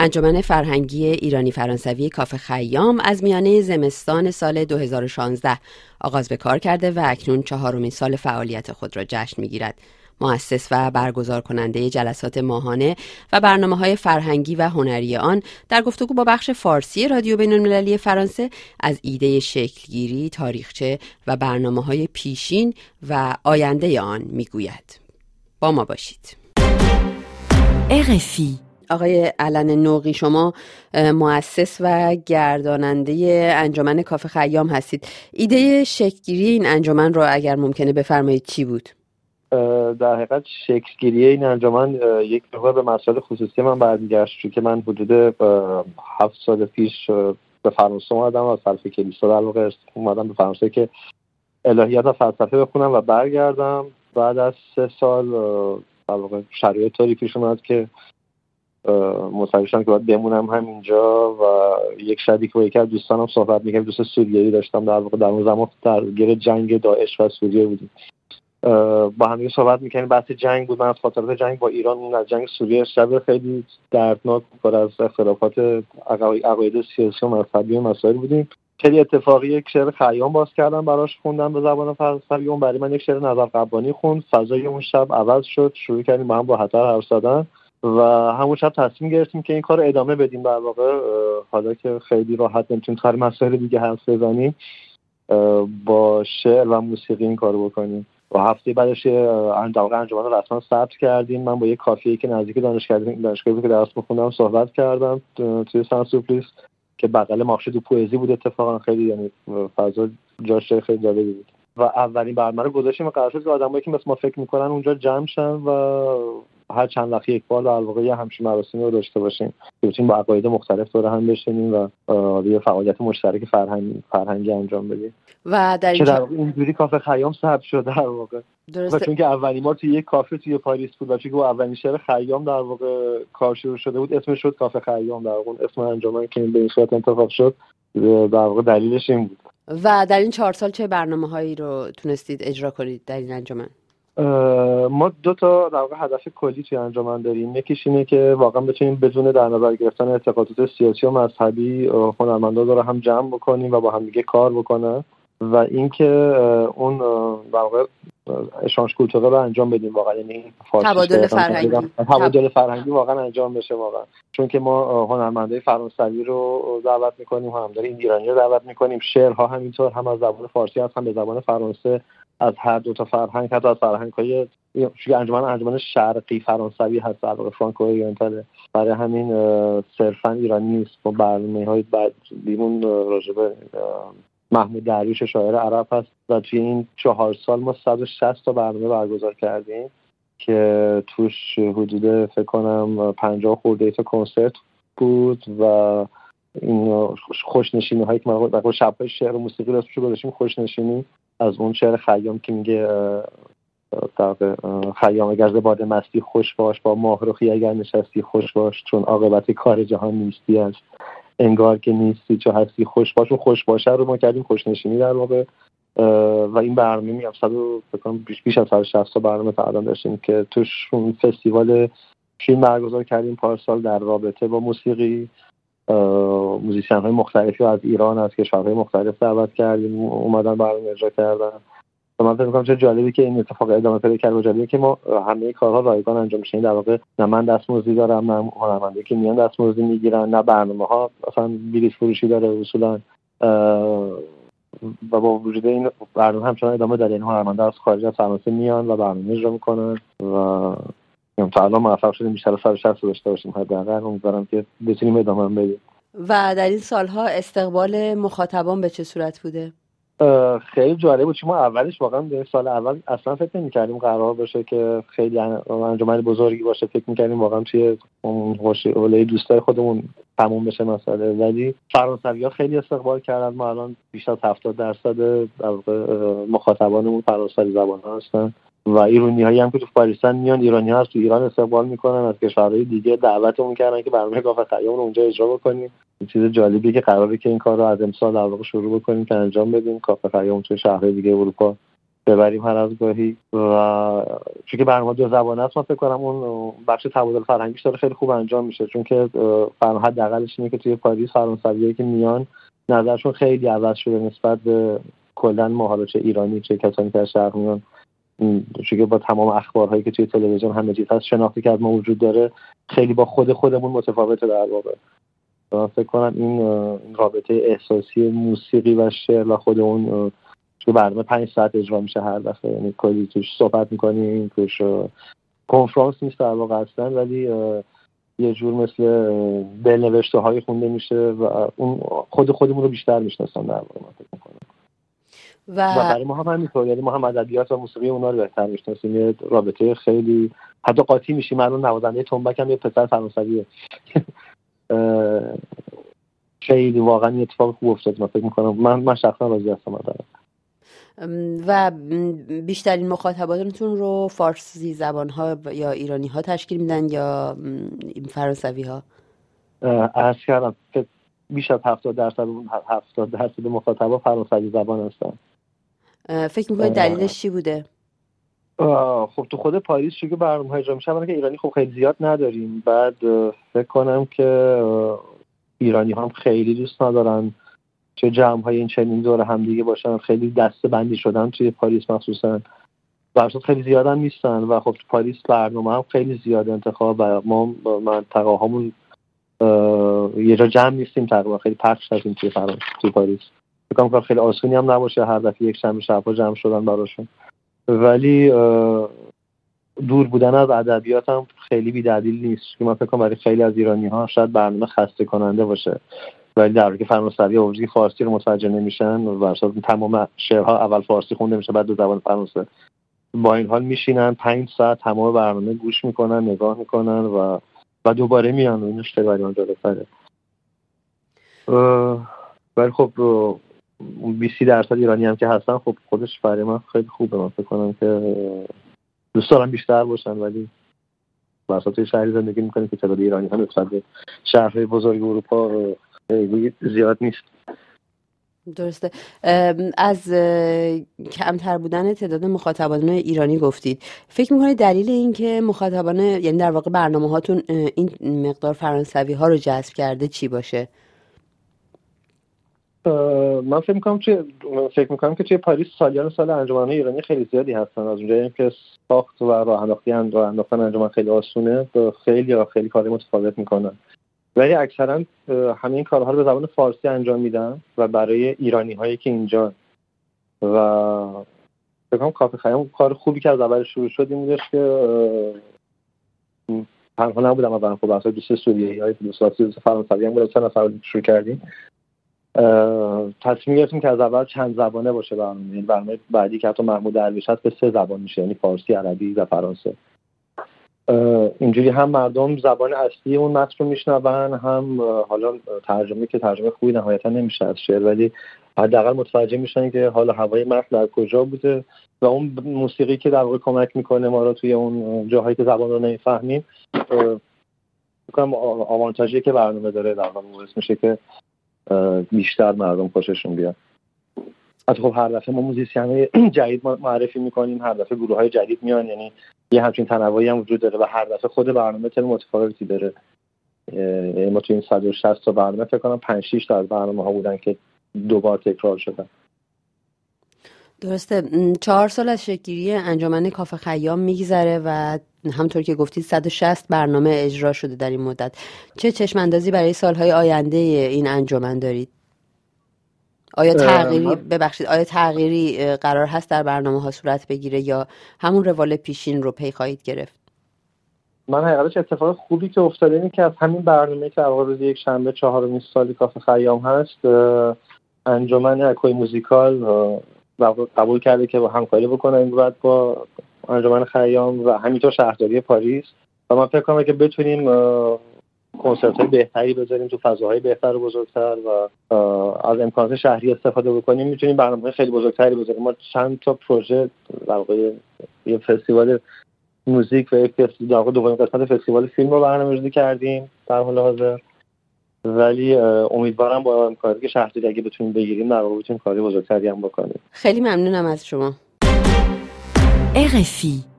انجمن فرهنگی ایرانی فرانسوی کاف خیام از میانه زمستان سال 2016 آغاز به کار کرده و اکنون چهارمین سال فعالیت خود را جشن می‌گیرد. مؤسس و برگزار کننده جلسات ماهانه و برنامه های فرهنگی و هنری آن در گفتگو با بخش فارسی رادیو بین المللی فرانسه از ایده شکلگیری، تاریخچه و برنامه های پیشین و آینده آن می‌گوید. با ما باشید. RFI آقای علن نوقی شما مؤسس و گرداننده انجمن کاف خیام هستید. ایده شکلگیری این انجمن رو اگر ممکنه بفرمایید چی بود؟ در حقیقت شکلگیری این انجمن یک مقدار به مسائل خصوصی من برمیگشت چون که من حدود هفت سال پیش به فرانسه اومدم و از کلیسا در واقع اومدم به فرانسه که الهیات و فلسفه بخونم و برگردم. بعد از سه سال در واقع شرایط طوری پیش اومد که متوجه شدم که باید بمونم همینجا و یک شبی که با از دوستانم صحبت می‌کردم دوست سوریایی داشتم در واقع در اون زمان درگیر جنگ داعش و سوریه بودیم. با هم صحبت می‌کنیم بحث جنگ بود. من از خاطرات جنگ با ایران از جنگ سوریه شب خیلی دردناک پر از اختلافات عقاید سیاسی و مذهبی و مسائل بودیم. خیلی اتفاقی یک شعر خیام باز کردم براش خوندم به زبان فرانسوی. اون برای من یک شعر نظر قبانی خوند. فضای اون شب عوض شد. شروع کردیم با هم با حتر حرف زدن. و همون شب تصمیم گرفتیم که این کار ادامه بدیم. در واقع حالا که خیلی راحت نمی‌تونیم سر مسائل دیگه حرف بزنیم با شعر و موسیقی این کار بکنیم. و هفته بعدش در واقع انجمن رسما ثبت کردیم. من با یه کافیه که نزدیک دانشگاه دانشگاهی که درس میخوندم صحبت کردم توی سان سوپلیس که بغل مارشد و پویزی بود اتفاقا. خیلی یعنی فضا جاش خیلی جالبی بود. و اولین برنامه رو گذاشتیم قرار شد که آدمایی که مثل ما فکر می‌کنن اونجا جمع شن و هر چند وقت یک بار در واقع یه همچین مراسمی رو داشته باشیم که بتونیم با عقاید مختلف دور هم بشینیم و یه فعالیت مشترک فرهنگ فرهنگی انجام بدیم. و در اینجا اینجوری کافه خیام ثبت شده در واقع. درسته. و چون که اولین بار توی یک کافه توی پاریس بود و چون که اولین شهر خیام در واقع کار شروع شده بود اسمش شد کافه خیام. در واقع اسم انجمن که به این صورت انتخاب شد در واقع دلیلش این بود. و در این چهار سال چه برنامه هایی رو تونستید اجرا کنید در این انجمن؟ ما دو تا در واقع هدف کلی توی انجمن داریم. یکیش اینه که واقعا بتونیم بدون در نظر گرفتن اعتقادات سیاسی و مذهبی هنرمندا رو هم جمع بکنیم و با هم دیگه کار بکنن و اینکه اون در واقع اشانش کلتوره رو انجام بدیم واقعا. یعنی تبادل فرهنگی. تبادل فرهنگی واقعا انجام بشه واقعا. چون که ما هنرمندای فرانسوی رو دعوت می‌کنیم هم داریم ایرانی رو دعوت می‌کنیم شعرها همینطور هم از زبان فارسی هست هم به زبان فرانسه از هر دو تا فرهنگ حتی از فرهنگ های انجمن انجمن شرقی فرانسوی هست در واقع فرانکو اورینتال. برای همین صرفا ایرانی نیست. با برنامه های بعد بیرون راجبه محمود درویش شاعر عرب هست. و توی این چهار سال ما 160 تا برنامه برگزار کردیم که توش حدود فکر کنم 50 خورده تا کنسرت بود و این خوشنشینی هایی که ما شب شعر و موسیقی رو گذاشتیم خوشنشینی. از اون شعر خیام که میگه خیام اگر باد مستی خوش باش با ماهروخی اگر نشستی خوش باش چون عاقبت کار جهان نیستی است. انگار که نیستی چه هستی خوش باش. و خوش باشه رو ما کردیم خوشنشینی در واقع. و این برنامه میگم صد بیش, بیش از 160 تا برنامه تا داشتیم که توش فستیوال فیلم برگزار کردیم پارسال در رابطه با موسیقی. موزیسین های مختلفی از ایران از کشورهای مختلف دعوت کردیم اومدن برنامه اجرا کردن. و من فکر چه جالبی که این اتفاق ادامه پیدا کرد و جالبی که ما همه کارها رایگان انجام میشه در واقع نه من دستمزدی دارم نه هنرمندی که میان دستمزدی می‌گیرن نه برنامه ها اصلا فروشی داره اصولا. و با وجود این برنامه همچنان ادامه داره. این هنرمنده از خارج از فرانسه میان و برنامه اجرا می‌کنن و تا الان موفق شدیم بیشتر از 160 داشته باشیم حداقل. امیدوارم که بتونیم ادامه بدیم. و در این سالها استقبال مخاطبان به چه صورت بوده؟ خیلی جالب بود چون ما اولش واقعا به سال اول اصلا فکر نمی‌کردیم قرار باشه که خیلی انجمن بزرگی باشه. فکر می‌کردیم واقعا توی اون دوستای خودمون تموم بشه مسئله ولی فرانسوی خیلی استقبال کردن. ما الان بیش از 70 درصد مخاطبانمون فرانسوی زبان هستن. و ایرانی هایی هم که تو پاریسن میان ایرانی ها تو ایران استقبال می‌کنن از کشورهای دیگه دعوتمون کردن که برنامه کافه خیام رو اونجا اجرا بکنیم. چیز جالبی که قراره که این کار رو از امسال در واقع شروع بکنیم که انجام بدیم کافه خیام تو شهرهای دیگه اروپا ببریم هر از گاهی. و چون که برنامه دو زبانه است فکر کنم اون بخش تبادل فرهنگیش داره خیلی خوب انجام میشه. چون که برنامه حداقلش اینه که توی پاریس فرانسویایی که میان نظرشون خیلی عوض شده نسبت به کلا ما چه ایرانی چه کسانی که از شهر میان. چون با تمام اخبارهایی که توی تلویزیون همه چیز هست شناختی که از ما وجود داره خیلی با خود خودمون متفاوته در واقع. فکر کنم این رابطه احساسی موسیقی و شعر و خود اون تو برنامه پنج ساعت اجرا میشه هر دفعه. یعنی کلی توش صحبت می‌کنیم توش کنفرانس نیست در واقع اصلا ولی یه جور مثل دلنوشته های خونده میشه و اون خود خودمون رو بیشتر می‌شناسن در واقع فکر می‌کنم. و, و برای ما هم همینطور. یعنی ما هم ادبیات و موسیقی اونا رو بهتر می‌شناسیم. یه رابطه خیلی حتی قاطی میشیم. الان نوازنده تنبک هم یه پسر فرانسویه. خیلی واقعا یه اتفاق خوب افتاد. من فکر می‌کنم من من شخصا راضی هستم و بیشترین مخاطباتتون رو فارسی زبان ها یا ایرانی ها تشکیل میدن یا فرانسوی ها ارز کردم. بیش از 70 درصد 70 درصد مخاطبا فرانسوی زبان هستن. فکر می‌کنید دلیلش چی بوده؟ خب تو خود پاریس چون که برنامه اجرا میشه که ایرانی خب خیلی زیاد نداریم. بعد فکر کنم که ایرانی هم خیلی دوست ندارن چه جمع های این چنین دور همدیگه باشن. خیلی دسته بندی شدن توی پاریس مخصوصا. ورشاد خیلی زیاد هم نیستن. و خب تو پاریس برنامه هم خیلی زیاد انتخاب و ما منطقه هامون یه جا جمع نیستیم تقریبا خیلی پخش هستیم توی فرانسه توی پاریس. فکر خیلی آسونی هم نباشه هر دفعه یک شنبه شبها جمع شدن براشون. ولی دور بودن از ادبیات هم خیلی بیدلیل نیست. که من فکر کنم برای خیلی از ایرانی ها شاید برنامه خسته کننده باشه. ولی در که فرانسوی اوجی فارسی رو متوجه نمیشن و تمام شعرها اول فارسی خونده میشه بعد دو زبان فرانسه. با این حال میشینن پنج ساعت تمام برنامه گوش می‌کنن نگاه می‌کنن و و دوباره میان خیلی برای من جالبتره ولی خب 20 درصد ایرانی هم که هستن خب خودش برای من خیلی خوبه. من فکر کنم که دوست دارم بیشتر باشن ولی توی شهری زندگی می‌کنیم که تعداد ایرانی هم نسبت به شهرهای بزرگ اروپا زیاد نیست. درسته. از کمتر بودن تعداد مخاطبان ایرانی گفتید. فکر می‌کنید دلیل این که مخاطبان یعنی در واقع برنامه هاتون این مقدار فرانسوی ها رو جذب کرده چی باشه؟ من فکر می‌کنم که فکر می‌کنم که توی پاریس سالیان سال انجمن ایرانی خیلی زیادی هستن. از اونجایی که ساخت و راه انداختی راه انداختن انجمن خیلی آسونه خیلی خیلی کاری متفاوت می‌کنن. ولی اکثرا همین کارها رو به زبان فارسی انجام میدن و برای ایرانی هایی که اینجا. و فکر کافه خیام کار خوبی که از اول شروع شد این بودش که تنها نبودم اول. خب اصلا دوست سوریه های دوست فرانسوی هم بودم چند نفر شروع کردیم. تصمیم گرفتیم که از اول چند زبانه باشه برنامه. یعنی برنامه بعدی که حتی محمود درویش هست به سه زبان میشه. یعنی فارسی عربی و فرانسه. اینجوری هم مردم زبان اصلی اون متن رو میشنون هم حالا ترجمه که ترجمه خوبی نهایتا نمیشه از شعر ولی حداقل متوجه میشن که حالا هوای متن در کجا بوده و اون موسیقی که در واقع کمک می‌کنه ما رو توی اون جاهایی که زبان رو نمی‌فهمیم کنم آوانتاژی که برنامه داره در واقع میشه که بیشتر مردم خوششون بیاد. از خب هر دفعه ما موزیسین جدید معرفی می‌کنیم هر دفعه گروه های جدید میان یعنی یه همچین تنوعی هم وجود داره و هر دفعه خود برنامه تم متفاوتی داره. یعنی ما تو این 160 تا برنامه فکر کنم 5 6 تا از برنامه ها بودن که دوبار تکرار شدن. درسته. چهار سال از شکلی انجمن کافه خیام میگذره و همطور که گفتید 160 برنامه اجرا شده در این مدت. چه چشماندازی برای سالهای آینده این انجمن دارید؟ آیا تغییری ببخشید آیا تغییری قرار هست در برنامه ها صورت بگیره یا همون روال پیشین رو پی خواهید گرفت؟ من حقیقتش اتفاق خوبی که افتاده اینه که از همین برنامه که در روز یک شنبه چهارمین سالی کافه خیام هست انجمن اکوی موزیکال قبول کرده که با همکاری بکنه این بعد با انجمن خیام و همینطور شهرداری پاریس. و من فکر کنم که بتونیم کنسرت های بهتری بذاریم تو فضاهای بهتر و بزرگتر و از امکانات شهری استفاده بکنیم. می‌تونیم برنامه خیلی بزرگتری بذاریم. ما چند تا پروژه در یه فستیوال موزیک و یک در دومین قسمت فستیوال فیلم رو برنامه‌ریزی کردیم در حال حاضر. ولی امیدوارم با امکاناتی که شهری اگه بتونیم بگیریم در واقع بتونیم کاری بزرگتری هم بکنیم. خیلی ممنونم از شما. RFI